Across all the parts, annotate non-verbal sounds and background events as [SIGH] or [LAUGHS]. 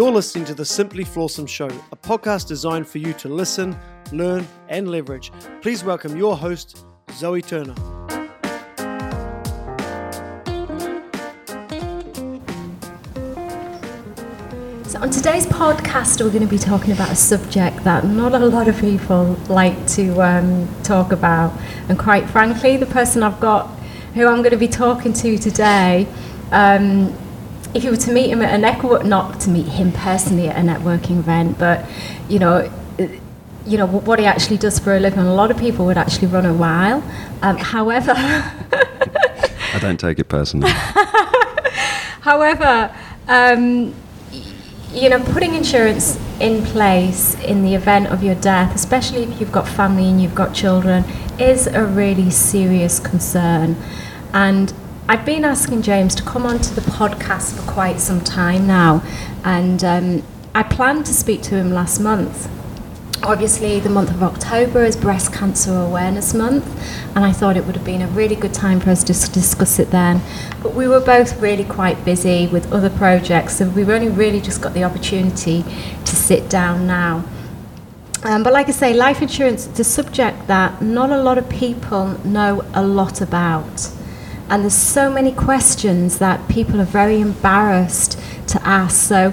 You're listening to the Simply Flawsome Show, a podcast designed for you to listen, learn, and leverage. Please welcome your host, Zoe Turner. So, on today's podcast, we're going to be talking about a subject that not a lot of people like to um, talk about. And quite frankly, the person I've got who I'm going to be talking to today, um, if you were to meet him at a network, not to meet him personally at a networking event, but you know, you know what he actually does for a living. A lot of people would actually run a while. Um, however, [LAUGHS] I don't take it personally. [LAUGHS] however. Um, you know, putting insurance in place in the event of your death, especially if you've got family and you've got children, is a really serious concern. And I've been asking James to come onto the podcast for quite some time now, and um, I planned to speak to him last month. Obviously the month of October is breast cancer awareness month and I thought it would have been a really good time for us to discuss it then. But we were both really quite busy with other projects so we've only really just got the opportunity to sit down now. Um, but like I say life insurance is a subject that not a lot of people know a lot about and there's so many questions that people are very embarrassed to ask so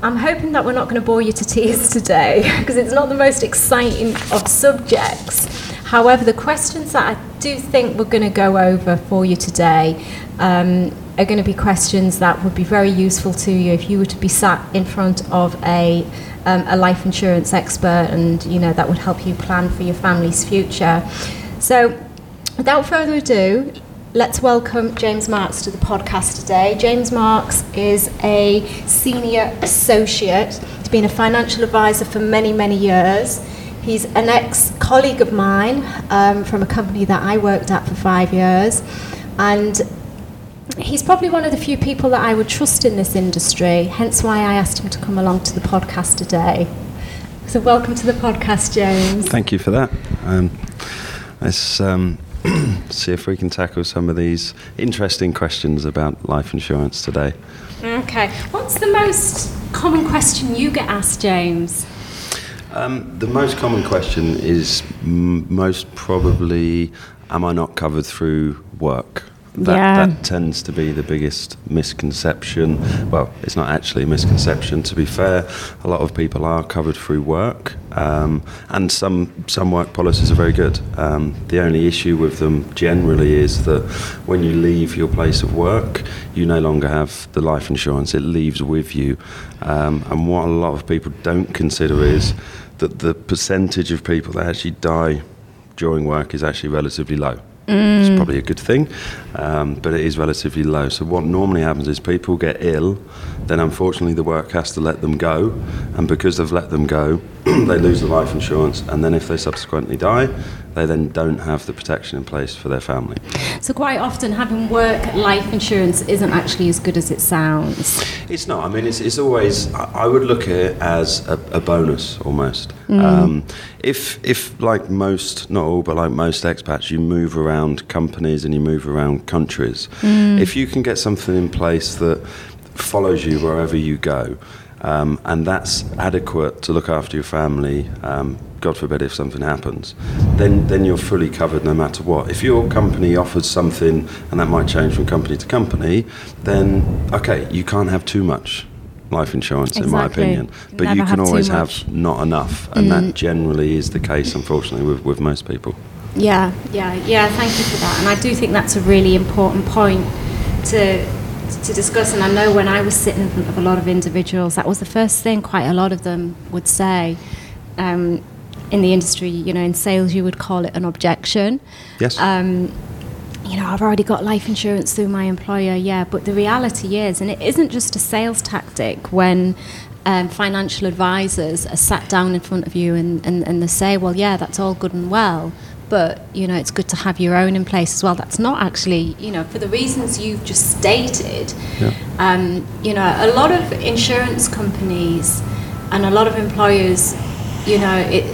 I'm hoping that we're not going to bore you to tears [LAUGHS] today because it's not the most exciting of subjects. However, the questions that I do think we're going to go over for you today um, are going to be questions that would be very useful to you if you were to be sat in front of a, um, a life insurance expert and you know that would help you plan for your family's future. So, without further ado, let's welcome James Marks to the podcast today. James Marks is a senior associate. He's been a financial advisor for many, many years. He's an ex colleague of mine um, from a company that I worked at for five years. And he's probably one of the few people that I would trust in this industry, hence why I asked him to come along to the podcast today. So, welcome to the podcast, James. Thank you for that. Um, it's, um, [CLEARS THROAT] see if we can tackle some of these interesting questions about life insurance today. Okay. What's the most common question you get asked, James? Um, the most common question is m- most probably, am I not covered through work? That, Yeah. that tends to be the biggest misconception. Well, it's not actually a misconception. To be fair, a lot of people are covered through work, um, and some some work policies are very good. Um, the only issue with them generally is that when you leave your place of work, you no longer have the life insurance. It leaves with you, um, and what a lot of people don't consider is that the percentage of people that actually die during work is actually relatively low. It's probably a good thing, um, but it is relatively low. So what normally happens is people get ill, then unfortunately the work has to let them go, and because they've let them go, [CLEARS THROAT] they lose the life insurance, and then if they subsequently die, they then don't have the protection in place for their family. So, quite often, having work life insurance isn't actually as good as it sounds. It's not. I mean, it's, it's always. I would look at it as a, a bonus almost. Um, if if like most, not all, but like most expats, you move around companies and you move around countries. If you can get something in place that follows you wherever you go, um, and that's adequate to look after your family. Um, God forbid if something happens, then then you're fully covered no matter what. If your company offers something, and that might change from company to company, then okay, you can't have too much life insurance in my opinion, but Never you can always have not enough, and that generally is the case, unfortunately, with, with most people. Yeah, yeah, yeah. Thank you for that. And I do think that's a really important point to to discuss. And I know when I was sitting in front of a lot of individuals, that was the first thing quite a lot of them would say. Um, in the industry, you know, in sales, you would call it an objection. Yes. Um, you know, I've already got life insurance through my employer, yeah, but the reality is, and it isn't just a sales tactic when um, financial advisors are sat down in front of you and, and, and they say, well, yeah, that's all good and well, but, you know, it's good to have your own in place as well. That's not actually, you know, for the reasons you've just stated, Yeah. um, you know, a lot of insurance companies and a lot of employers, you know, it,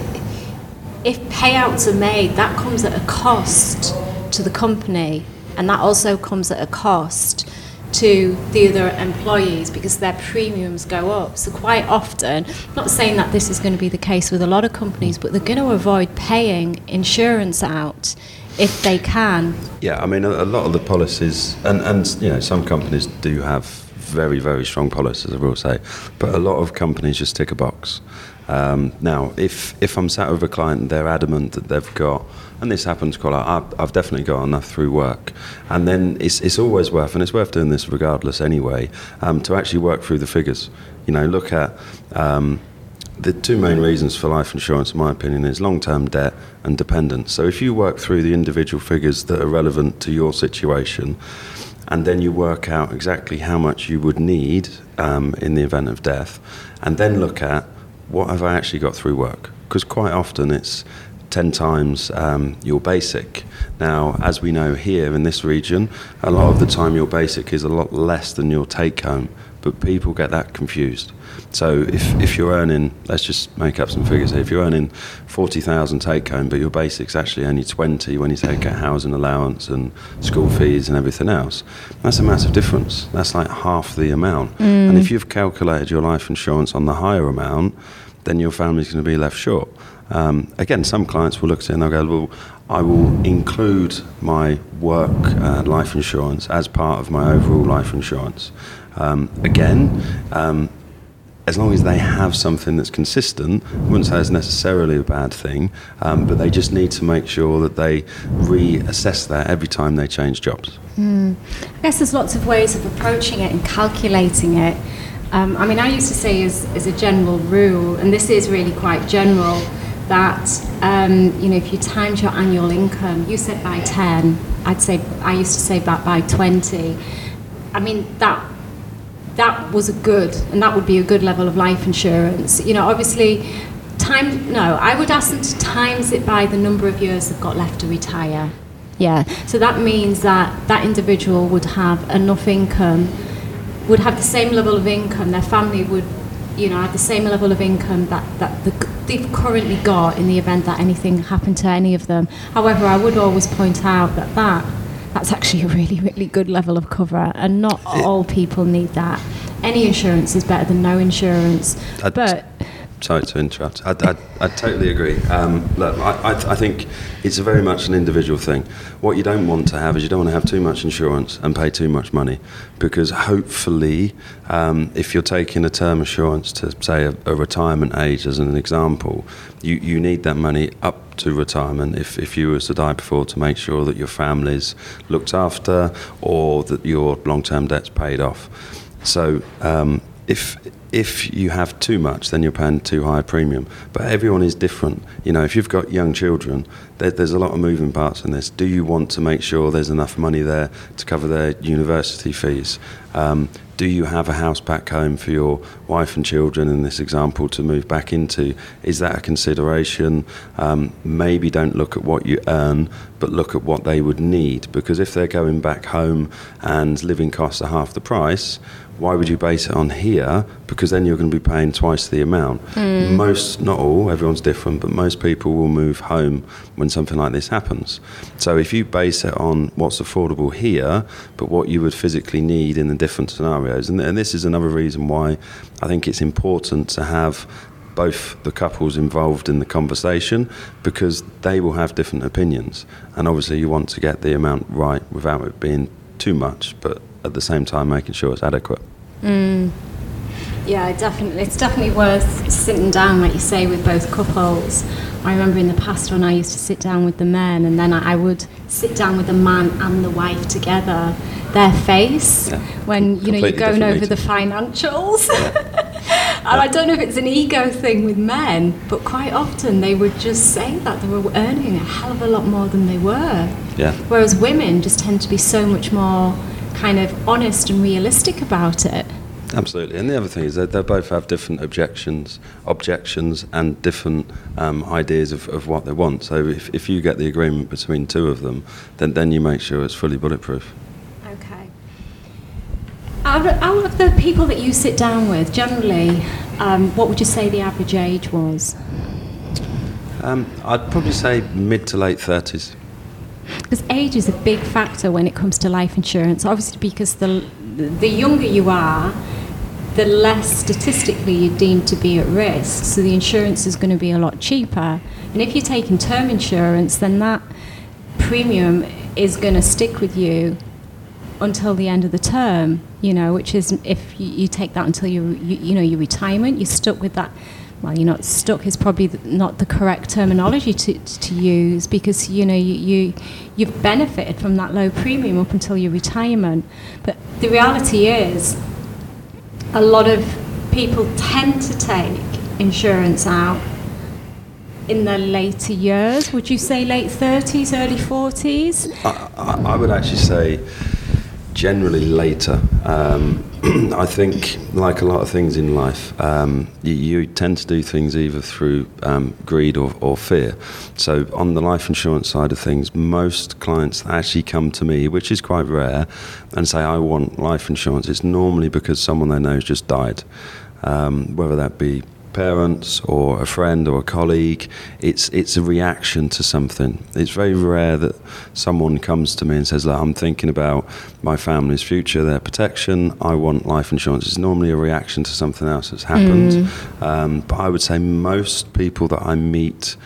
if payouts are made, that comes at a cost to the company, and that also comes at a cost to the other employees because their premiums go up. So quite often, not saying that this is going to be the case with a lot of companies, but they're going to avoid paying insurance out if they can. Yeah, I mean, a, a lot of the policies, and, and you know, some companies do have very, very strong policies, I will say, but a lot of companies just tick a box. Um, now, if if I'm sat with a client and they're adamant that they've got, and this happens quite a lot, I've, definitely got enough through work, and then it's it's always worth, and it's worth doing this regardless anyway, um, to actually work through the figures. You know, look at. Um, the two main reasons for life insurance, in my opinion, is long term debt and dependence. So, if you work through the individual figures that are relevant to your situation, and then you work out exactly how much you would need um, in the event of death, and then look at what have I actually got through work? Because quite often it's 10 times um, your basic. Now, as we know here in this region, a lot of the time your basic is a lot less than your take home, but people get that confused. So if, if you're earning, let's just make up some figures here, if you're earning 40,000 take home, but your basic's actually only 20 when you take out housing allowance and school fees and everything else, that's a massive difference. That's like half the amount. Mm. And if you've calculated your life insurance on the higher amount, then your family's going to be left short. Um, again, some clients will look at it and they'll go, well, I will include my work uh, life insurance as part of my overall life insurance. Um, again, um, as long as they have something that's consistent, I wouldn't say it's necessarily a bad thing, um, but they just need to make sure that they reassess that every time they change jobs. Mm. I guess there's lots of ways of approaching it and calculating it. Um, I mean, I used to say as, as a general rule, and this is really quite general, that um, you know if you times your annual income, you said by 10, I'd say I used to say that by 20. I mean that that was a good, and that would be a good level of life insurance. You know, obviously, time. No, I would ask them to times it by the number of years they've got left to retire. Yeah, so that means that that individual would have enough income, would have the same level of income. Their family would, you know, have the same level of income that that the, they've currently got in the event that anything happened to any of them. However, I would always point out that that that's actually a really, really good level of cover, and not all people need that. Any insurance is better than no insurance, I'd, but. Sorry to interrupt. I, I, I totally agree. Um, look, I, I, think it's very much an individual thing. What you don't want to have is you don't want to have too much insurance and pay too much money, because hopefully, um, if you're taking a term assurance to say a, a retirement age as an example, you, you need that money up to retirement if, if you were to die before to make sure that your family's looked after or that your long-term debt's paid off. So um, if if you have too much, then you're paying too high a premium. But everyone is different. You know, if you've got young children, there, there's a lot of moving parts in this. Do you want to make sure there's enough money there to cover their university fees? Um, do you have a house back home for your wife and children in this example to move back into? Is that a consideration? Um, maybe don't look at what you earn, but look at what they would need. Because if they're going back home and living costs are half the price, why would you base it on here? Because then you're going to be paying twice the amount. Mm. Most, not all, everyone's different, but most people will move home when something like this happens. So if you base it on what's affordable here, but what you would physically need in the different scenarios, and, and this is another reason why I think it's important to have both the couples involved in the conversation because they will have different opinions. And obviously, you want to get the amount right without it being too much, but at the same time making sure it's adequate. Mm. Yeah, definitely. It's definitely worth sitting down, like you say, with both couples. I remember in the past when I used to sit down with the men, and then I would sit down with the man and the wife together. Their face yeah. when you know you're going over meeting. the financials. Yeah. [LAUGHS] and I don't know if it's an ego thing with men, but quite often they would just say that they were earning a hell of a lot more than they were. Yeah. Whereas women just tend to be so much more kind of honest and realistic about it. Absolutely, and the other thing is that they both have different objections, objections, and different um, ideas of, of what they want. So if, if you get the agreement between two of them, then then you make sure it's fully bulletproof. Okay. Out of, out of the people that you sit down with, generally, um, what would you say the average age was? Um, I'd probably say mid to late thirties. Because age is a big factor when it comes to life insurance, obviously because the the younger you are, the less statistically you're deemed to be at risk. So the insurance is going to be a lot cheaper. And if you're taking term insurance, then that premium is going to stick with you until the end of the term, you know, which is if you, you take that until you, you, you know, your retirement, you're stuck with that. Well, you're not stuck is probably not the correct terminology to, to use because you know you, you you've benefited from that low premium up until your retirement. But the reality is, a lot of people tend to take insurance out in their later years. Would you say late 30s, early 40s? I, I, I would actually say generally later. Um, [CLEARS THROAT] I think, like a lot of things in life, um, you, you, tend to do things either through um, greed or, or, fear. So, on the life insurance side of things, most clients actually come to me, which is quite rare, and say, I want life insurance. It's normally because someone they know has just died. Um, whether that be parents or a friend or a colleague. It's it's a reaction to something. It's very rare that someone comes to me and says, "I'm thinking about my family's future, their protection. I want life insurance." It's normally a reaction to something else that's happened. Mm. Um, but I would say most people that I meet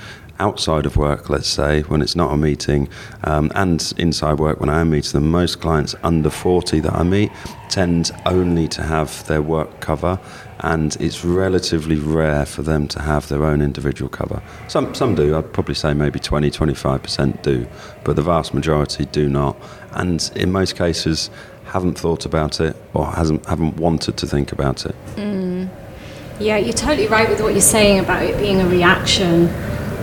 outside of work, let's say, when it's not a meeting, um, and inside work when I am meeting them, most clients under 40 that I meet tend only to have their work cover and it's relatively rare for them to have their own individual cover. Some, some do, I'd probably say maybe 20 25% do, but the vast majority do not. And in most cases, haven't thought about it or hasn't, haven't wanted to think about it. Mm. Yeah, you're totally right with what you're saying about it being a reaction.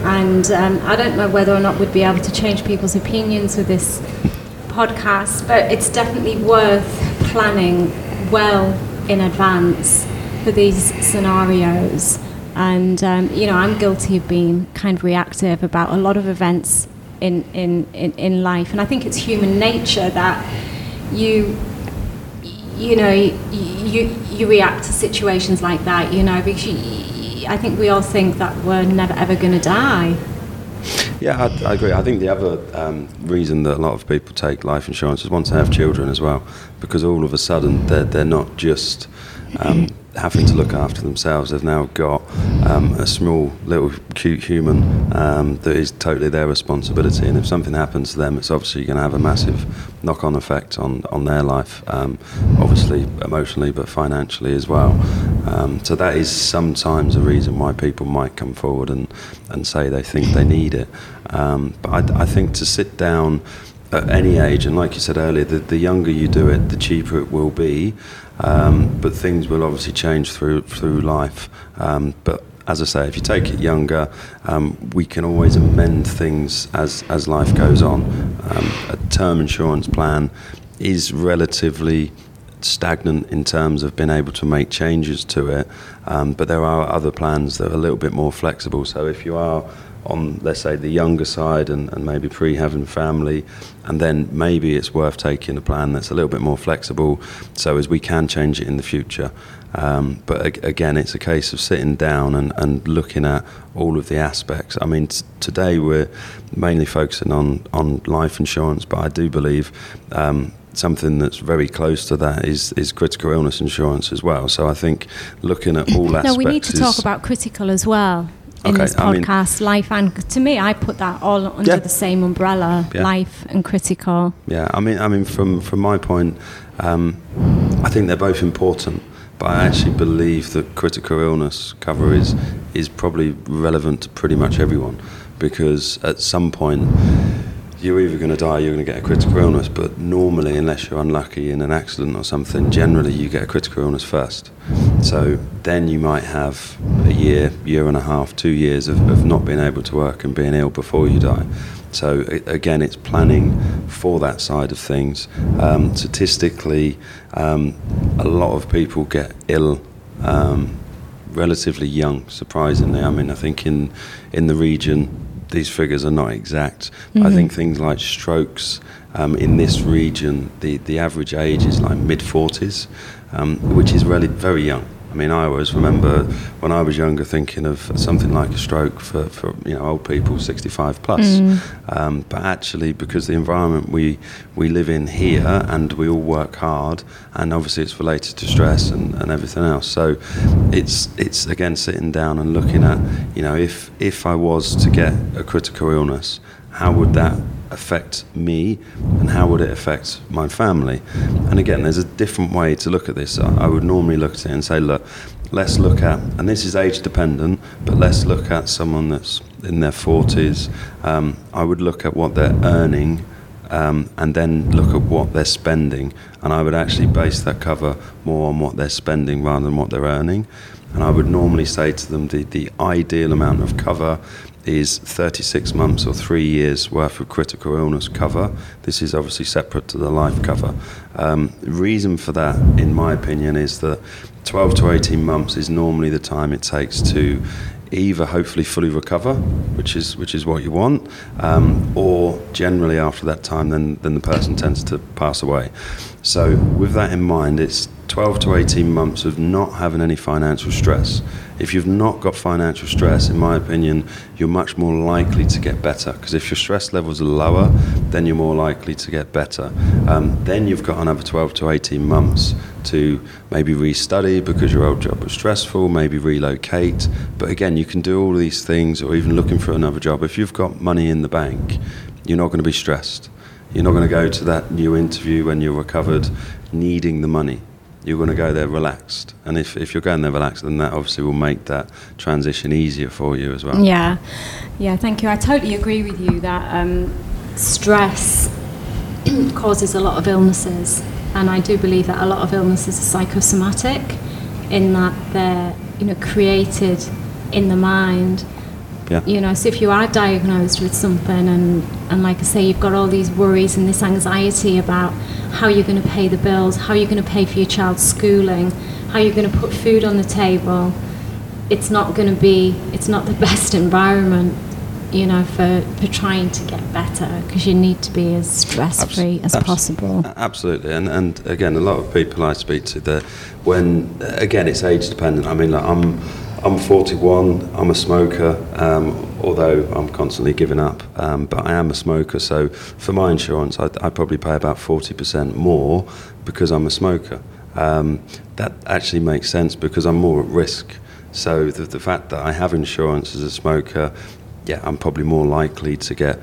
And um, I don't know whether or not we'd be able to change people's opinions with this podcast, but it's definitely worth planning well in advance for these scenarios. And, um, you know, I'm guilty of being kind of reactive about a lot of events in, in, in, in life. And I think it's human nature that you, you know, you, you react to situations like that, you know, because you, I think we all think that we're never ever going to die. Yeah, I, I, agree. I think the other um, reason that a lot of people take life insurance is once they have children as well, because all of a sudden they're, they're not just um, having to look after themselves. They've now got um, a small, little, cute human um, that is totally their responsibility. And if something happens to them, it's obviously going to have a massive knock-on effect on on their life. Um, obviously, emotionally, but financially as well. Um, so that is sometimes a reason why people might come forward and and say they think they need it. Um, but I, I think to sit down at any age, and like you said earlier, the, the younger you do it, the cheaper it will be. Um, but things will obviously change through through life. Um, but as I say, if you take it younger, um, we can always amend things as as life goes on. Um, a term insurance plan is relatively stagnant in terms of being able to make changes to it, um, but there are other plans that are a little bit more flexible. So if you are on, let's say, the younger side and, and maybe pre having family, and then maybe it's worth taking a plan that's a little bit more flexible so as we can change it in the future. Um, but ag- again, it's a case of sitting down and, and looking at all of the aspects. I mean, t- today we're mainly focusing on, on life insurance, but I do believe. Um, something that's very close to that is, is critical illness insurance as well. So I think looking at all aspects. No, we need to talk about critical as well in okay, this podcast, I mean, life and to me, I put that all under yeah. the same umbrella, yeah. life and critical. Yeah, I mean, I mean, from from my point, um, I think they're both important, but I actually believe that critical illness cover is is probably relevant to pretty much everyone, because at some point you're either going to die, you're going to get a critical illness. But normally, unless you're unlucky in an accident or something, generally you get a critical illness first. So then you might have a year, year and a half, two years of, of not being able to work and being ill before you die. So again, it's planning for that side of things. Um, statistically, um, a lot of people get ill. Um, relatively young, surprisingly. I mean, I think in in the region these figures are not exact. Mm-hmm. I think things like strokes um, in this region, the, the average age is like mid 40s, um, which is really very young. I mean, I always remember when I was younger thinking of something like a stroke for, for you know old people, 65 plus. Mm. Um, but actually, because the environment we we live in here, and we all work hard, and obviously it's related to stress and, and everything else. So it's it's again sitting down and looking at you know if if I was to get a critical illness, how would that affect me and how would it affect my family? And again, there's a different way to look at this. I, would normally look at it and say, look, let's look at, and this is age dependent, but let's look at someone that's in their 40s. Um, I would look at what they're earning. Um, and then look at what they're spending, and I would actually base that cover more on what they're spending rather than what they're earning. And I would normally say to them the, the ideal amount of cover is 36 months or three years worth of critical illness cover. This is obviously separate to the life cover. Um, reason for that, in my opinion, is that 12 to 18 months is normally the time it takes to either hopefully fully recover, which is which is what you want, um, or generally after that time, then then the person tends to pass away. So with that in mind, it's 12 to 18 months of not having any financial stress. If you've not got financial stress, in my opinion, you're much more likely to get better. Because if your stress levels are lower, then you're more likely to get better. Um, then you've got another 12 to 18 months to maybe restudy because your old job was stressful, maybe relocate. But again, you can do all these things or even looking for another job. If you've got money in the bank, you're not going to be stressed. You're not going to go to that new interview when you're recovered needing the money you're going to go there relaxed. And if, if you're going there relaxed, then that obviously will make that transition easier for you as well. Yeah, yeah, thank you. I totally agree with you that um, stress [CLEARS THROAT] causes a lot of illnesses. And I do believe that a lot of illnesses are psychosomatic in that they're you know, created in the mind. Yeah. You know, so if you are diagnosed with something and, and like I say, you've got all these worries and this anxiety about how you're going to pay the bills, how you're going to pay for your child's schooling, how you're going to put food on the table, it's not going to be, it's not the [LAUGHS] best environment, you know, for, for trying to get better because you need to be as stress free as Abs- possible. Absolutely, and and again, a lot of people I speak to, that when again it's age dependent. I mean, like I'm I'm 41. I'm a smoker, um, although I'm constantly giving up. Um, but I am a smoker, so for my insurance, I, I probably pay about 40% more because I'm a smoker. Um, that actually makes sense because I'm more at risk. So the, the fact that I have insurance as a smoker, yeah, I'm probably more likely to get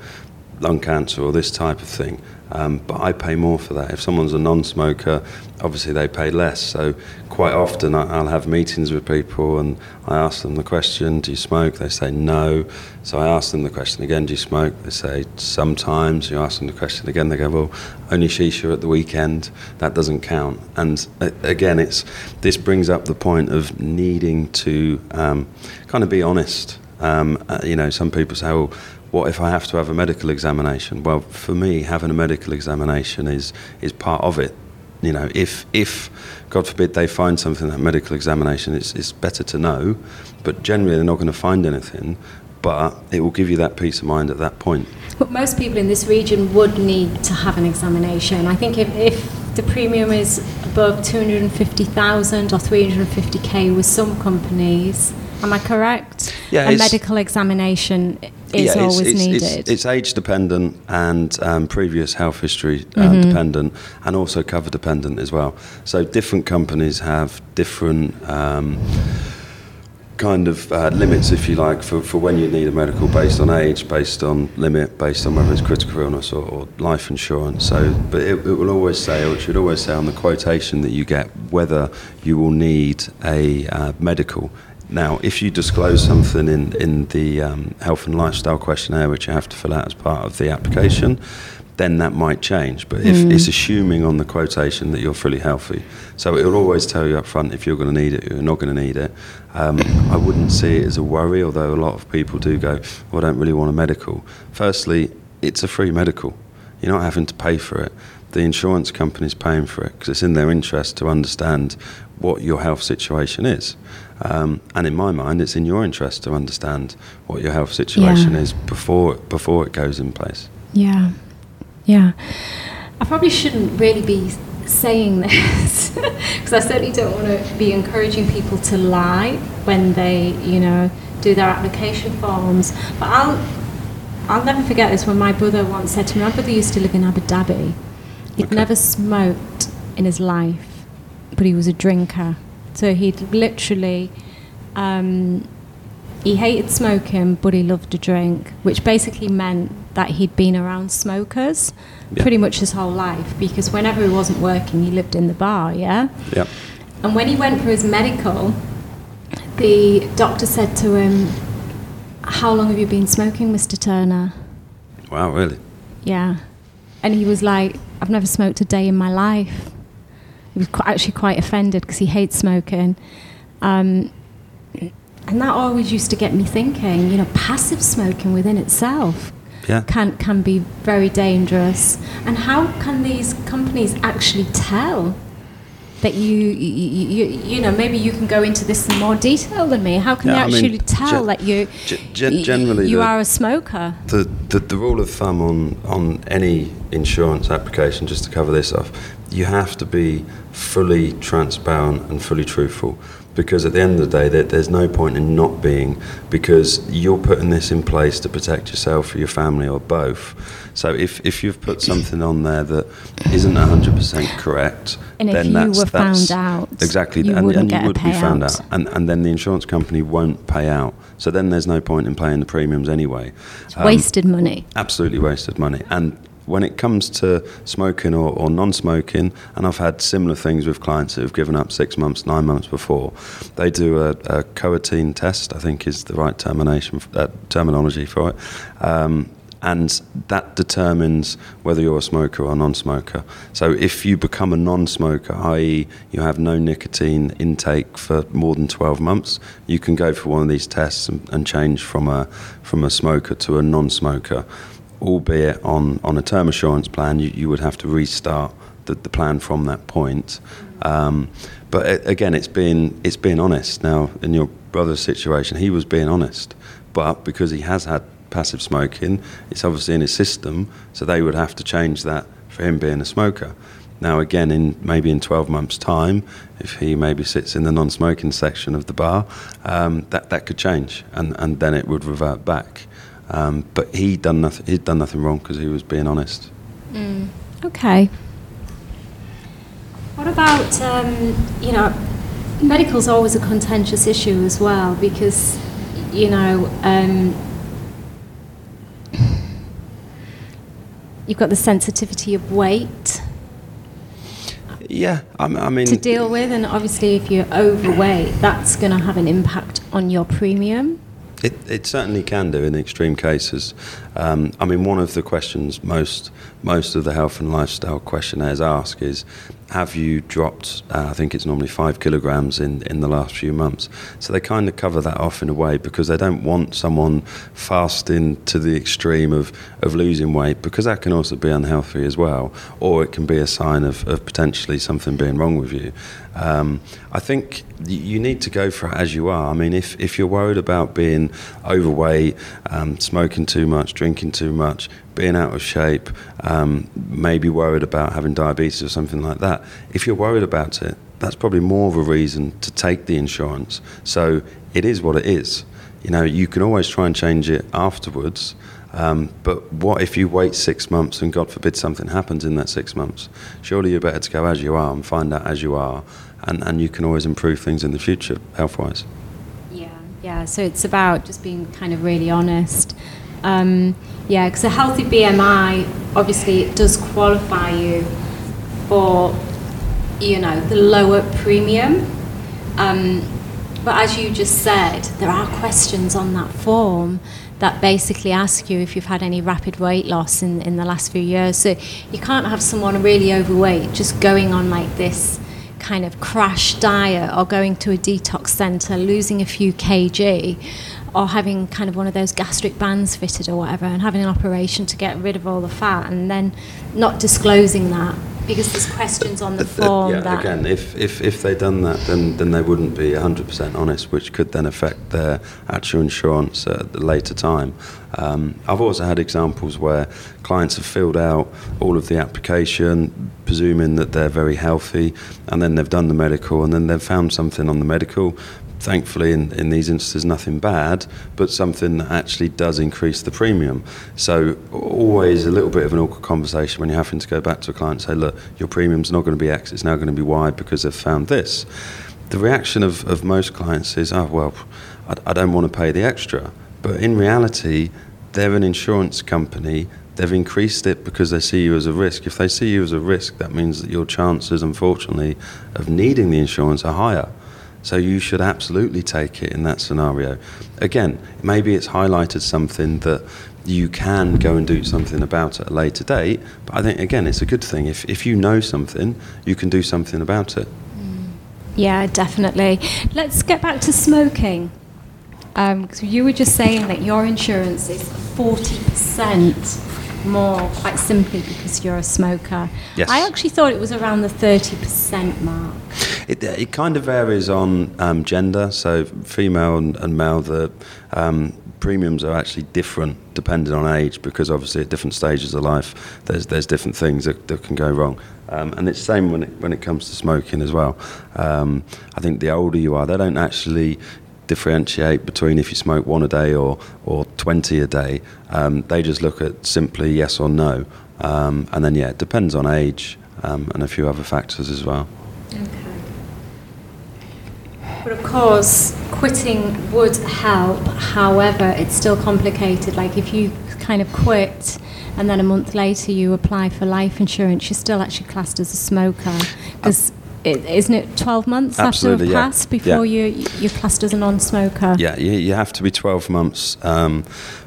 lung cancer or this type of thing. Um, but I pay more for that. If someone's a non-smoker, obviously they pay less. So quite often I, will have meetings with people and I ask them the question, "Do you smoke?" They say no. So I ask them the question again, "Do you smoke?" They say sometimes. You ask them the question again, they go, "Well, only shisha at the weekend. That doesn't count." And again, it's this brings up the point of needing to um, kind of be honest. Um, uh, you know, some people say, "Oh." What if I have to have a medical examination? Well, for me, having a medical examination is is part of it. You know, if if God forbid they find something that medical examination, it's it's better to know. But generally, they're not going to find anything. But it will give you that peace of mind at that point. But most people in this region would need to have an examination. I think if, if the premium is above 250,000 or 350k with some companies, am I correct? Yeah, a medical examination is yeah, always it's, it's, needed. It's, it's age dependent and um, previous health history uh, Mm-hmm. dependent, and also cover dependent as well. So different companies have different. Um, kind of uh, limits, if you like, for, for when you need a medical based on age, based on limit, based on whether it's critical illness or, or life insurance. So, but it, it will always say, or it should always say on the quotation that you get, whether you will need a uh, medical. Now, if you disclose something in, in the um, health and lifestyle questionnaire, which you have to fill out as part of the application, then that might change. But if it's assuming on the quotation that you're fully healthy, so it will always tell you up front if you're going to need it or you're not going to need it. Um, I wouldn't see it as a worry, although a lot of people do go, well, I don't really want a medical. Firstly, it's a free medical. You're not having to pay for it. The insurance company's paying for it because it's in their interest to understand what your health situation is. Um, and in my mind, it's in your interest to understand what your health situation Yeah. is before before it goes in place. Yeah, yeah. I probably shouldn't really be saying [LAUGHS] this, because I certainly don't want to be encouraging people to lie when they, you know, do their application forms. But I'll, I'll never forget this when my brother once said to me, my brother used to live in Abu Dhabi. He'd Okay. never smoked in his life, but he was a drinker. So he'd literally, um, he hated smoking, but he loved to drink, which basically meant that he'd been around smokers Yeah. pretty much his whole life because whenever he wasn't working, he lived in the bar, yeah? Yep. And when he went for his medical, the doctor said to him, How long have you been smoking, Mr. Turner? Wow, really? Yeah. And he was like, I've never smoked a day in my life. He was qu- actually quite offended because he hates smoking. Um, and that always used to get me thinking, you know, passive smoking within itself Yeah. can, can be very dangerous. And how can these companies actually tell that you, you, you, you know, maybe you can go into this in more detail than me. How can Yeah, they I mean, actually tell gen- that you, gen- generally you the- are a smoker? The, the, the rule of thumb on, on any insurance application, just to cover this off, you have to be fully transparent and fully truthful. Because at the end of the day, there, there's no point in not being, because you're putting this in place to protect yourself or your family or both. So if, if you've put something on there that isn't 100% correct, And if then you that's, were that's found out, exactly, you and, and you would be found out, and, and then the insurance company won't pay out. So then there's no point in paying the premiums anyway. Um, Wasted money. absolutely wasted money. And when it comes to smoking or, or non-smoking, and I've had similar things with clients that have given up six months, nine months before, they do a, a cotinine test. I think is the right termination, uh, terminology for it. Um, and that determines whether you're a smoker or a non-smoker. So if you become a non-smoker, i.e., you have no nicotine intake for more than 12 months, you can go for one of these tests and, and change from a from a smoker to a non-smoker albeit on, on a term assurance plan, you, you would have to restart the, the plan from that point. Um, but a- again, it's being, it's being honest. Now, in your brother's situation, he was being honest. But because he has had passive smoking, it's obviously in his system, so they would have to change that for him being a smoker. Now, again, in maybe in 12 months' time, if he maybe sits in the non-smoking section of the bar, um, that that could change, and, and then it would revert back. Um, but he done nothing. He'd done nothing wrong because he was being honest. Okay. What about, um, you know, medical's is always a contentious issue as well because, you know, um, you've got the sensitivity of weight Yeah, I mean, to deal with, and obviously, if you're overweight, that's going to have an impact on your premium. It, it certainly can do in extreme cases. Um, I mean, one of the questions most most of the health and lifestyle questionnaires ask is, have you dropped? Uh, I think it's normally five kilograms in, in the last few months. So they kind of cover that off in a way because they don't want someone fasting to the extreme of, of losing weight because that can also be unhealthy as well, or it can be a sign of, of potentially something being wrong with you. Um, I think you need to go for it as you are. I mean, if, if you're worried about being overweight, um, smoking too much, drinking too much, being out of shape, um, maybe worried about having diabetes or something like that, if you're worried about it, that's probably more of a reason to take the insurance. So it is what it is. You know, you can always try and change it afterwards. Um, but what if you wait six months and God forbid something happens in that six months? Surely you're better to go as you are and find out as you are, and, and you can always improve things in the future health wise. Yeah, yeah. So it's about just being kind of really honest. Um, yeah, because a healthy BMI obviously it does qualify you for, you know, the lower premium. Um, but as you just said, there are questions on that form that basically ask you if you've had any rapid weight loss in, in the last few years. So you can't have someone really overweight just going on like this kind of crash diet or going to a detox center, losing a few kg, or having kind of one of those gastric bands fitted or whatever, and having an operation to get rid of all the fat, and then not disclosing that because there's questions on the form yeah, that again, if, if, if they'd done that, then, then they wouldn't be 100% honest, which could then affect their actual insurance at a later time. Um, I've also had examples where clients have filled out all of the application, presuming that they're very healthy, and then they've done the medical, and then they've found something on the medical thankfully in, in these instances nothing bad but something that actually does increase the premium so always a little bit of an awkward conversation when you're having to go back to a client and say look your premium's not going to be x it's now going to be y because they've found this the reaction of, of most clients is oh well I, I don't want to pay the extra but in reality they're an insurance company they've increased it because they see you as a risk. If they see you as a risk, that means that your chances, unfortunately, of needing the insurance are higher. So you should absolutely take it in that scenario. Again, maybe it's highlighted something that you can go and do something about at a later date. But I think again, it's a good thing. If if you know something, you can do something about it. Yeah, definitely. Let's get back to smoking. Um, you were just saying that your insurance is 40% more, quite simply because you're a smoker. Yes. I actually thought it was around the 30% mark. It, it kind of varies on um, gender. So female and, and male, the um, premiums are actually different depending on age because obviously at different stages of life, there's there's different things that, that can go wrong. Um, and it's the same when it, when it comes to smoking as well. Um, I think the older you are, they don't actually differentiate between if you smoke one a day or, or 20 a day. Um, they just look at simply yes or no. Um, and then, yeah, it depends on age um, and a few other factors as well. Okay. But of course, quitting would help. However, it's still complicated. Like if you kind of quit and then a month later you apply for life insurance, you're still actually classed as a smoker. Because isn't it 12 months Absolutely, after yeah. a pass before Yeah. you, you're classed as a non-smoker? Yeah, you, you have to be 12 months um,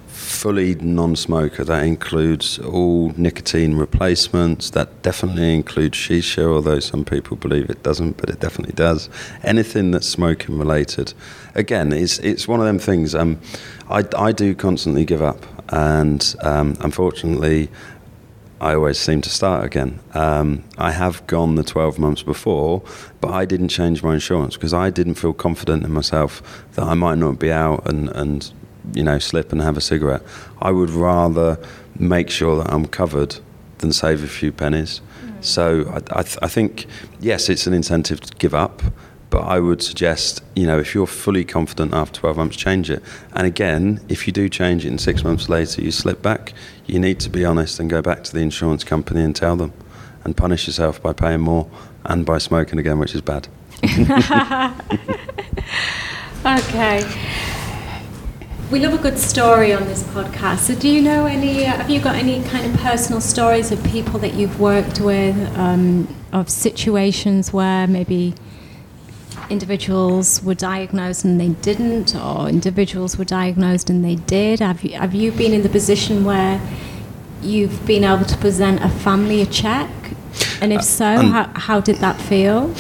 fully non-smoker. That includes all nicotine replacements. That definitely includes shisha, although some people believe it doesn't, but it definitely does. Anything that's smoking related. Again, it's it's one of them things. Um, I I do constantly give up, and um, unfortunately. I always seem to start again. Um, I have gone the 12 months before, but I didn't change my insurance because I didn't feel confident in myself that I might not be out and, and you know slip and have a cigarette. I would rather make sure that I'm covered than save a few pennies. So I, I, th- I think yes, it's an incentive to give up, but I would suggest you know if you're fully confident after 12 months, change it. And again, if you do change it and six months later you slip back, you need to be honest and go back to the insurance company and tell them, and punish yourself by paying more and by smoking again, which is bad. [LAUGHS] Okay. We love a good story on this podcast. So, do you know any? Have you got any kind of personal stories of people that you've worked with, um, of situations where maybe individuals were diagnosed and they didn't, or individuals were diagnosed and they did? Have you have you been in the position where you've been able to present a family a check? And if so, um, how, how did that feel?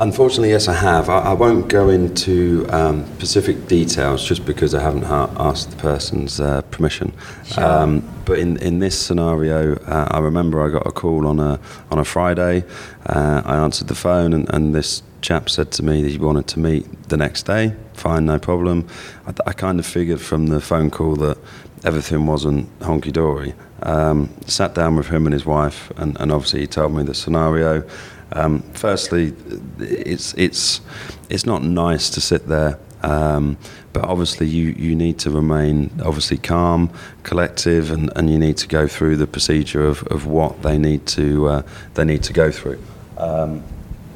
Unfortunately, yes, I have. I, I won't go into um, specific details just because I haven't ha- asked the person's uh, permission. Sure. Um, but in, in this scenario, uh, I remember I got a call on a on a Friday. Uh, I answered the phone, and, and this chap said to me that he wanted to meet the next day. Fine, no problem. I, I kind of figured from the phone call that everything wasn't honky dory. Um, sat down with him and his wife, and, and obviously he told me the scenario. Um, firstly, it's it's it's not nice to sit there, um, but obviously you, you need to remain obviously calm, collective, and, and you need to go through the procedure of, of what they need to uh, they need to go through.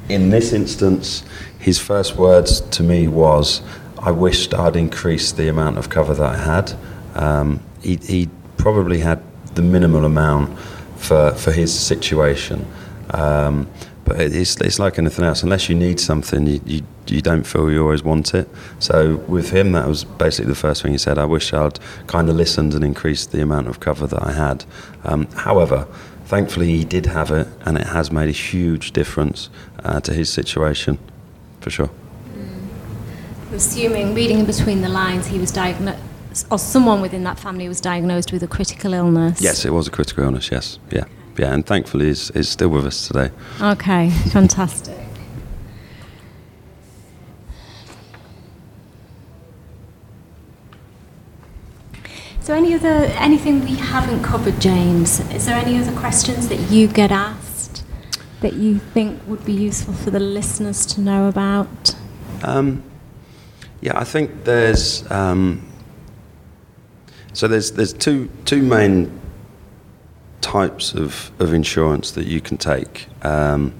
In this instance, his first words to me was, "I wished I'd increased the amount of cover that I had." Um, he, he probably had the minimal amount for for his situation. Um, but it's, it's like anything else. Unless you need something, you, you, you don't feel you always want it. So with him, that was basically the first thing he said. I wish I'd kind of listened and increased the amount of cover that I had. Um, however, thankfully he did have it, and it has made a huge difference uh, to his situation, for sure. Assuming, reading in between the lines, he was diagnosed, or someone within that family was diagnosed with a critical illness. Yes, it was a critical illness. Yes, yeah. yeah, and thankfully is, is still with us today. Okay, [LAUGHS] fantastic. So, any other anything we haven't covered, James? Is there any other questions that you get asked that you think would be useful for the listeners to know about? Um, yeah, I think there's um, so there's there's two two main types of, of insurance that you can take. Um,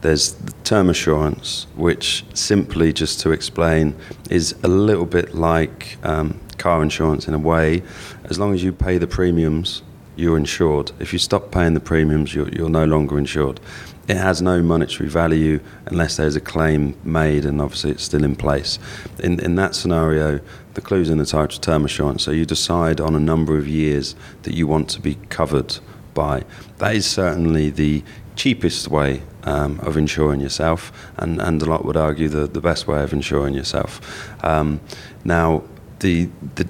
there's the term assurance, which simply just to explain is a little bit like um, car insurance in a way. As long as you pay the premiums, you're insured. If you stop paying the premiums, you're, you're no longer insured. It has no monetary value unless there's a claim made, and obviously it's still in place. In, in that scenario, the clue's in the title term assurance. So you decide on a number of years that you want to be covered by. That is certainly the cheapest way um, of insuring yourself, and, and a lot would argue the, the best way of insuring yourself. Um, now, the the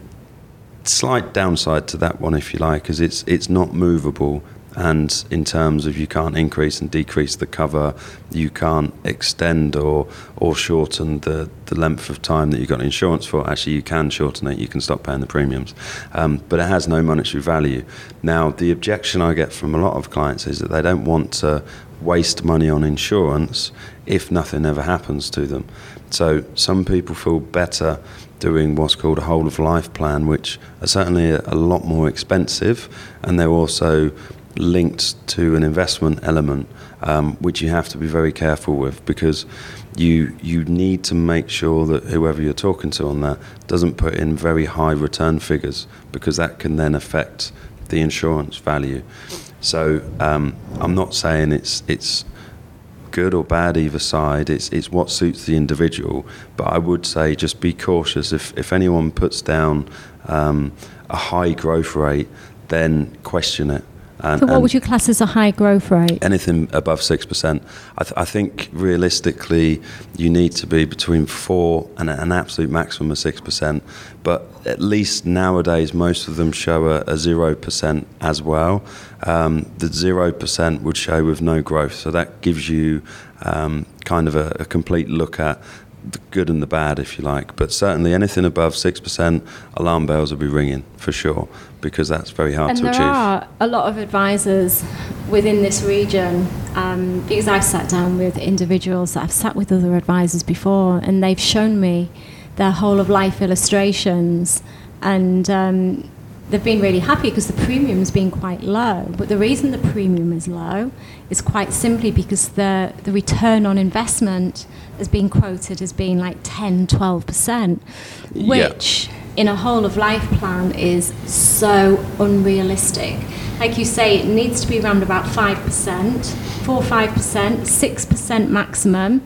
slight downside to that one, if you like, is it's it's not movable and in terms of you can't increase and decrease the cover, you can't extend or or shorten the, the length of time that you've got insurance for. Actually, you can shorten it. You can stop paying the premiums, um, but it has no monetary value. Now, the objection I get from a lot of clients is that they don't want to waste money on insurance if nothing ever happens to them. So some people feel better doing what's called a whole of life plan, which are certainly a, lot more expensive, and they're also linked to an investment element, um, which you have to be very careful with because you you need to make sure that whoever you're talking to on that doesn't put in very high return figures because that can then affect the insurance value. So um, I'm not saying it's it's good or bad either side. It's it's what suits the individual. But I would say just be cautious. If if anyone puts down um, a high growth rate, then question it and, so, what would you class as a high growth rate? Anything above six percent. I, th- I, think realistically, you need to be between four and an absolute maximum of six percent. But at least nowadays, most of them show a zero percent as well. Um, the zero percent would show with no growth, so that gives you um, kind of a, a complete look at the good and the bad, if you like. But certainly anything above 6%, alarm bells will be ringing for sure, because that's very hard and to achieve. And there are a lot of advisors within this region, um, because I've sat down with individuals, I've sat with other advisors before, and they've shown me their whole of life illustrations. And um, they've been really happy because the premium's been quite low. But the reason the premium is low is quite simply because the, the return on investment has been quoted as being like 10, 12%, which yeah. in a whole of life plan is so unrealistic. Like you say, it needs to be around about 5%, 4 5%, 6% maximum.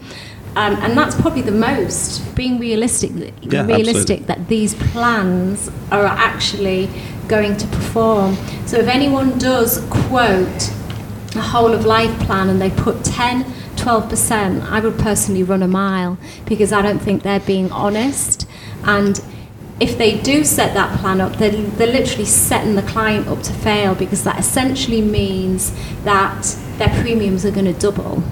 Um, and that's probably the most being realistic yeah, realistic absolutely. that these plans are actually going to perform so if anyone does quote a whole of life plan and they put 10 12% i would personally run a mile because i don't think they're being honest and if they do set that plan up, they're, they're literally setting the client up to fail because that essentially means that their premiums are going to double.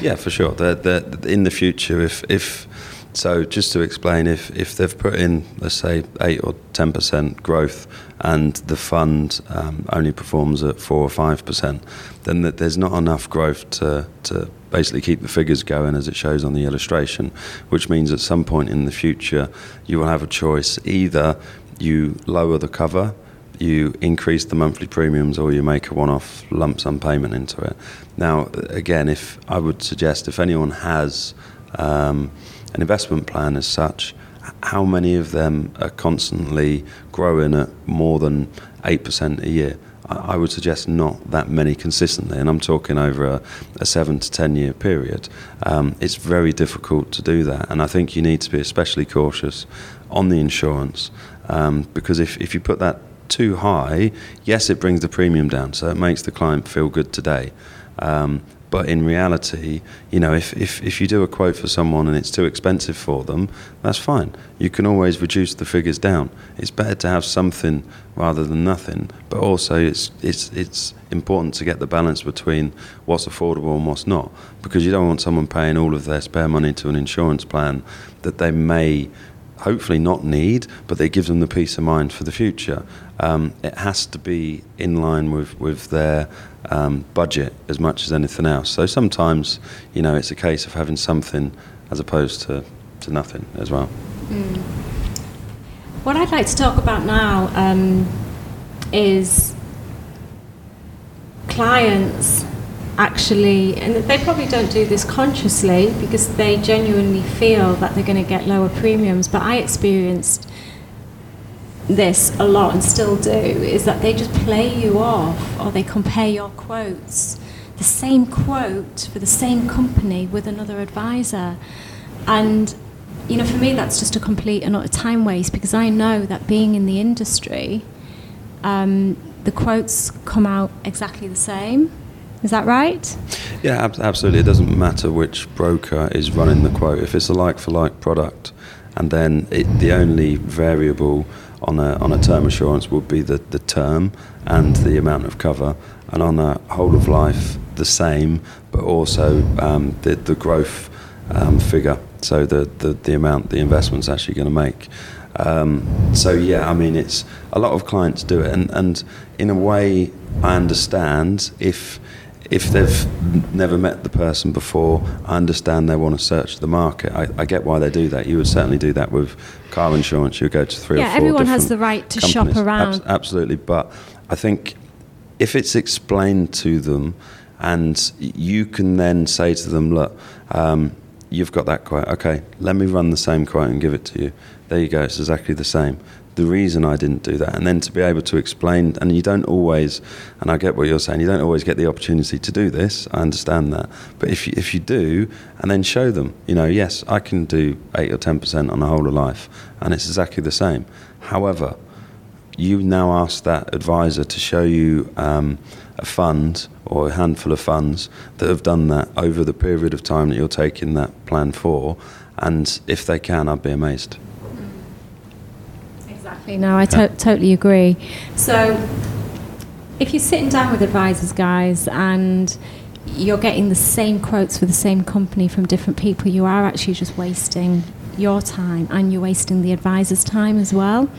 Yeah, for sure. They're, they're, in the future, if if so, just to explain, if if they've put in, let's say, eight or ten percent growth, and the fund um, only performs at four or five percent, then that there's not enough growth to to basically keep the figures going as it shows on the illustration, which means at some point in the future you will have a choice: either you lower the cover you increase the monthly premiums or you make a one-off lump sum payment into it. Now, again, if I would suggest if anyone has um, an investment plan as such, how many of them are constantly growing at more than eight percent a year? I would suggest not that many consistently, and I'm talking over a, a seven to ten year period. Um, it's very difficult to do that, and I think you need to be especially cautious on the insurance um, because if, if you put that too high, yes, it brings the premium down, so it makes the client feel good today. Um, But in reality, you know, if, if, if you do a quote for someone and it's too expensive for them, that's fine. You can always reduce the figures down. It's better to have something rather than nothing. But also, it's, it's, it's important to get the balance between what's affordable and what's not. Because you don't want someone paying all of their spare money to an insurance plan that they may hopefully not need, but it gives them the peace of mind for the future. Um, it has to be in line with, with their um, budget as much as anything else. So sometimes, you know, it's a case of having something as opposed to, to nothing as well. Mm. What I'd like to talk about now um, is clients actually, and they probably don't do this consciously because they genuinely feel that they're going to get lower premiums, but I experienced this a lot and still do is that they just play you off or they compare your quotes the same quote for the same company with another advisor. And you know for me that's just a complete and utter time waste because i know that being in the industry um, the quotes come out exactly the same. Is that right? Yeah ab- absolutely. It doesn't matter which broker is running the quote. If it's a like for like product and then it, the only variable on a, on a term assurance would be the, the term and the amount of cover, and on a whole of life, the same, but also um, the, the growth um, figure, so the, the, the amount the investment's actually going to make. Um, so yeah, I mean, it's a lot of clients do it, and, and in a way, I understand if if they've never met the person before, I understand they want to search the market. I, I, get why they do that. You would certainly do that with car insurance. You would go to three yeah, or four. Yeah, everyone has the right to companies. shop around. Ab- absolutely, but I think if it's explained to them, and you can then say to them, "Look, um, you've got that quote. Okay, let me run the same quote and give it to you. There you go. It's exactly the same." the reason I didn't do that, and then to be able to explain. And you don't always, and I get what you're saying, you don't always get the opportunity to do this. I understand that, but if you, if you do, and then show them, you know, yes, I can do eight or ten percent on the whole of life, and it's exactly the same. However, you now ask that advisor to show you um, a fund or a handful of funds that have done that over the period of time that you're taking that plan for, and if they can, I'd be amazed. Exactly. No, I to- totally agree. So, if you're sitting down with advisors, guys, and you're getting the same quotes for the same company from different people, you are actually just wasting your time and you're wasting the advisor's time as well.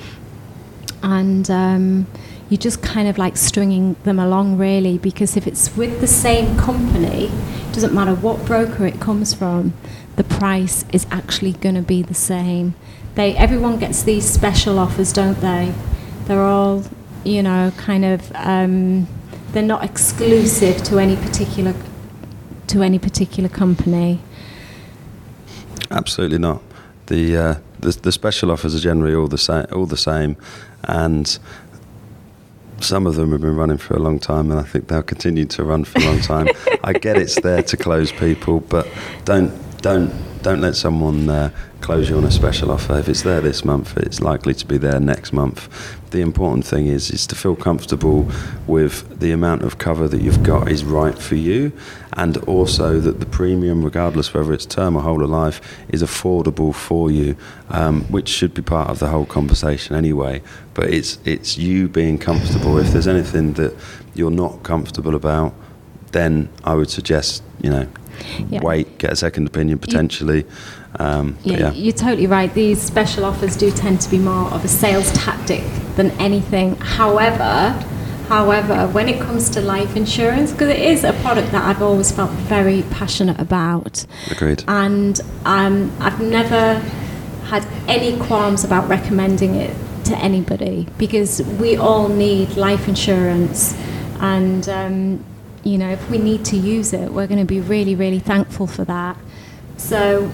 And um, you're just kind of like stringing them along, really, because if it's with the same company, it doesn't matter what broker it comes from, the price is actually going to be the same they everyone gets these special offers, don't they? They're all, you know, kind of um, they're not exclusive to any particular to any particular company. Absolutely not. The, uh, the the special offers are generally all the same, all the same, and some of them have been running for a long time, and I think they'll continue to run for a long time. [LAUGHS] I get it's there to close people, but don't don't don't let someone uh, close you on a special offer. If it's there this month, it's likely to be there next month. The important thing is is to feel comfortable with the amount of cover that you've got is right for you, and also that the premium, regardless whether it's term or whole of life, is affordable for you, um, which should be part of the whole conversation anyway. But it's it's you being comfortable. If there's anything that you're not comfortable about, then I would suggest you know yeah. wait, get a second opinion potentially. Um, yeah, yeah, you're totally right. These special offers do tend to be more of a sales tactic than anything. However, however, when it comes to life insurance, because it is a product that I've always felt very passionate about. Agreed. And um, I've never had any qualms about recommending it to anybody because we all need life insurance and um, you know, if we need to use it, we're going to be really, really thankful for that. So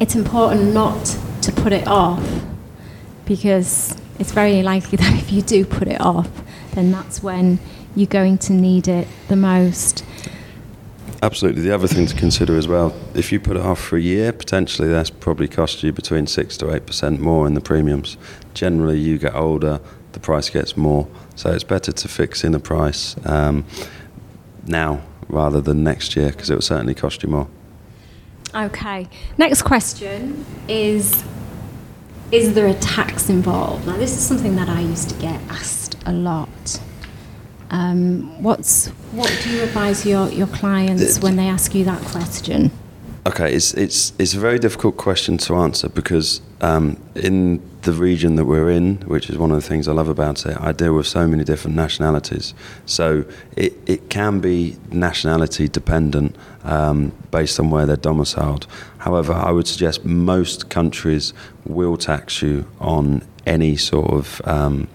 it's important not to put it off because it's very likely [LAUGHS] that if you do put it off, then that's when you're going to need it the most. Absolutely. The other thing to consider as well, if you put it off for a year, potentially that's probably cost you between six to eight percent more in the premiums. Generally, you get older, the price gets more, so it's better to fix in the price. Um, now rather than next year because it will certainly cost you more. Okay. Next question is Is there a tax involved? Now, this is something that I used to get asked a lot. Um, what's what do you advise your, your clients when they ask you that question? Okay, it's it's it's a very difficult question to answer because um, in the region that we're in, which is one of the things I love about it, I deal with so many different nationalities. So it, it can be nationality dependent um, based on where they're domiciled. However, I would suggest most countries will tax you on any sort of um,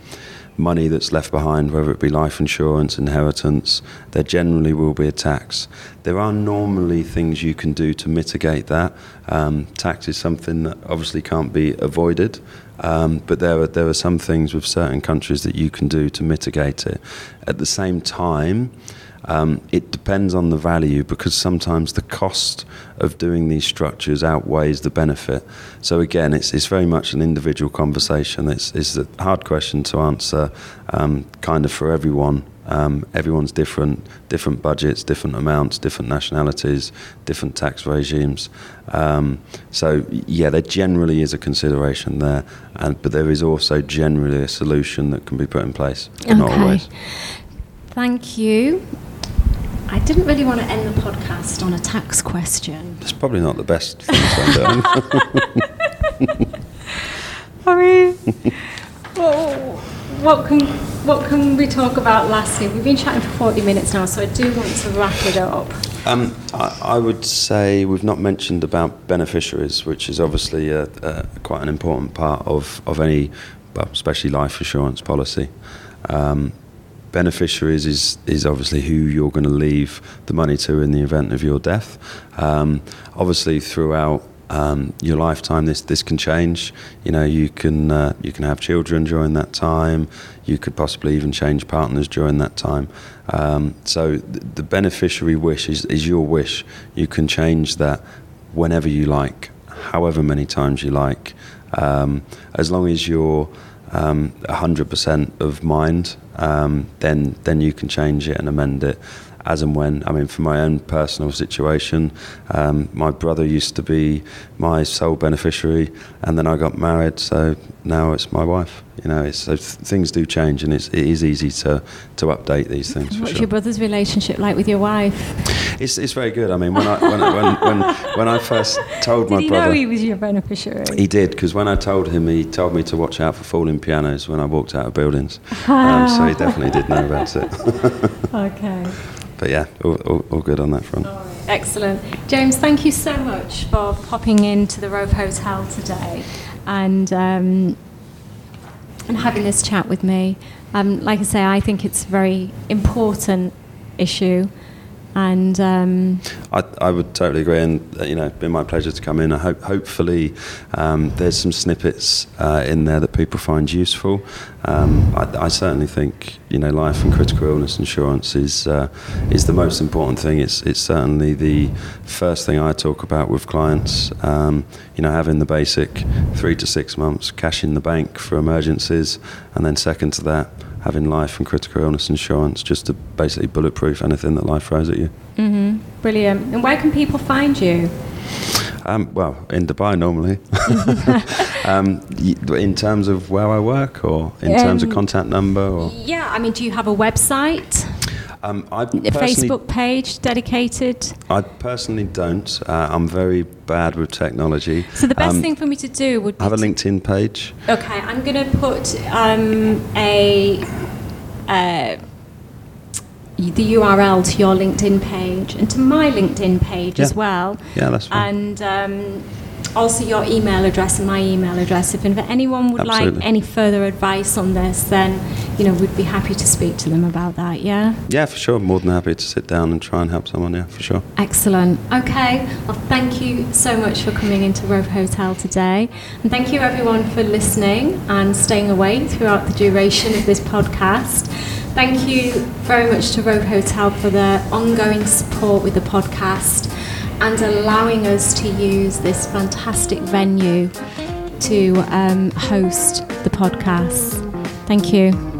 money that's left behind, whether it be life insurance, inheritance, there generally will be a tax. There are normally things you can do to mitigate that. Um, tax is something that obviously can't be avoided, um, but there are there are some things with certain countries that you can do to mitigate it. At the same time. Um, it depends on the value because sometimes the cost of doing these structures outweighs the benefit. So again, it's, it's very much an individual conversation. It's, it's a hard question to answer, um, kind of for everyone. Um, everyone's different, different budgets, different amounts, different nationalities, different tax regimes. Um, so yeah, there generally is a consideration there, and but there is also generally a solution that can be put in place. Okay. Not always. Thank you. I didn't really want to end the podcast on a tax question. It's probably not the best thing to end on. [LAUGHS] [LAUGHS] What can what can we talk about lastly? We've been chatting for forty minutes now, so I do want to wrap it up. Um, I, I would say we've not mentioned about beneficiaries, which is obviously a, a, quite an important part of, of any, well, especially life insurance policy. Um, beneficiaries is, is obviously who you're going to leave the money to in the event of your death. Um, obviously, throughout um, your lifetime, this this can change. You know, you can uh, you can have children during that time. You could possibly even change partners during that time. Um, so th- the beneficiary wish is, is your wish. You can change that whenever you like, however many times you like, um, as long as you're um, 100% of mind, um, then then you can change it and amend it as and when. I mean, for my own personal situation, um, my brother used to be my sole beneficiary, and then I got married, so now it's my wife. You know, it's, so th- things do change, and it's, it is easy to, to update these things. What's sure. your brother's relationship like with your wife? It's, it's very good. I mean, when I when when when, when I first told [LAUGHS] my Did he brother, know he was your beneficiary? he did because when I told him, he told me to watch out for falling pianos when I walked out of buildings. [LAUGHS] Um, so he definitely did know about it. [LAUGHS] okay. But yeah, all, all, all good on that front. Excellent. James, thank you so much for popping into the Rove Hotel today and um, and having this chat with me. Um, like I say, I think it's a very important issue, and um, I, I would totally agree, and uh, you know, it's been my pleasure to come in. I hope, hopefully, um, there's some snippets uh, in there that people find useful. Um, I, I certainly think you know, life and critical illness insurance is uh, is the most important thing. It's it's certainly the first thing I talk about with clients. Um, you know, having the basic three to six months cash in the bank for emergencies, and then second to that, having life and critical illness insurance just to basically bulletproof anything that life throws at you. mhm, brilliant. And where can people find you? Um, well, in Dubai normally. [LAUGHS] [LAUGHS] um, in terms of where I work, or in terms of Um, contact number, or Yeah, I mean, do you have a website, um, I a personally, Facebook page dedicated? I personally don't. Uh, I'm very bad with technology. So the best Um, thing for me to do would have a LinkedIn page. Okay, I'm going to put um, a uh, the URL to your LinkedIn page and to my LinkedIn page as well, Yeah, that's fine. and um, also your email address and my email address. If anyone would Absolutely. like any further advice on this, then you know we'd be happy to speak to them about that. Yeah. yeah, for sure. More than happy to sit down and try and help someone. Yeah, for sure. Excellent. Okay. Well, thank you so much for coming into Rove Hotel today. And thank you, everyone, for listening and staying awake throughout the duration of this podcast. Thank you very much to Rove Hotel for their ongoing support with the podcast and allowing us to use this fantastic venue to um, host the podcast. Thank you.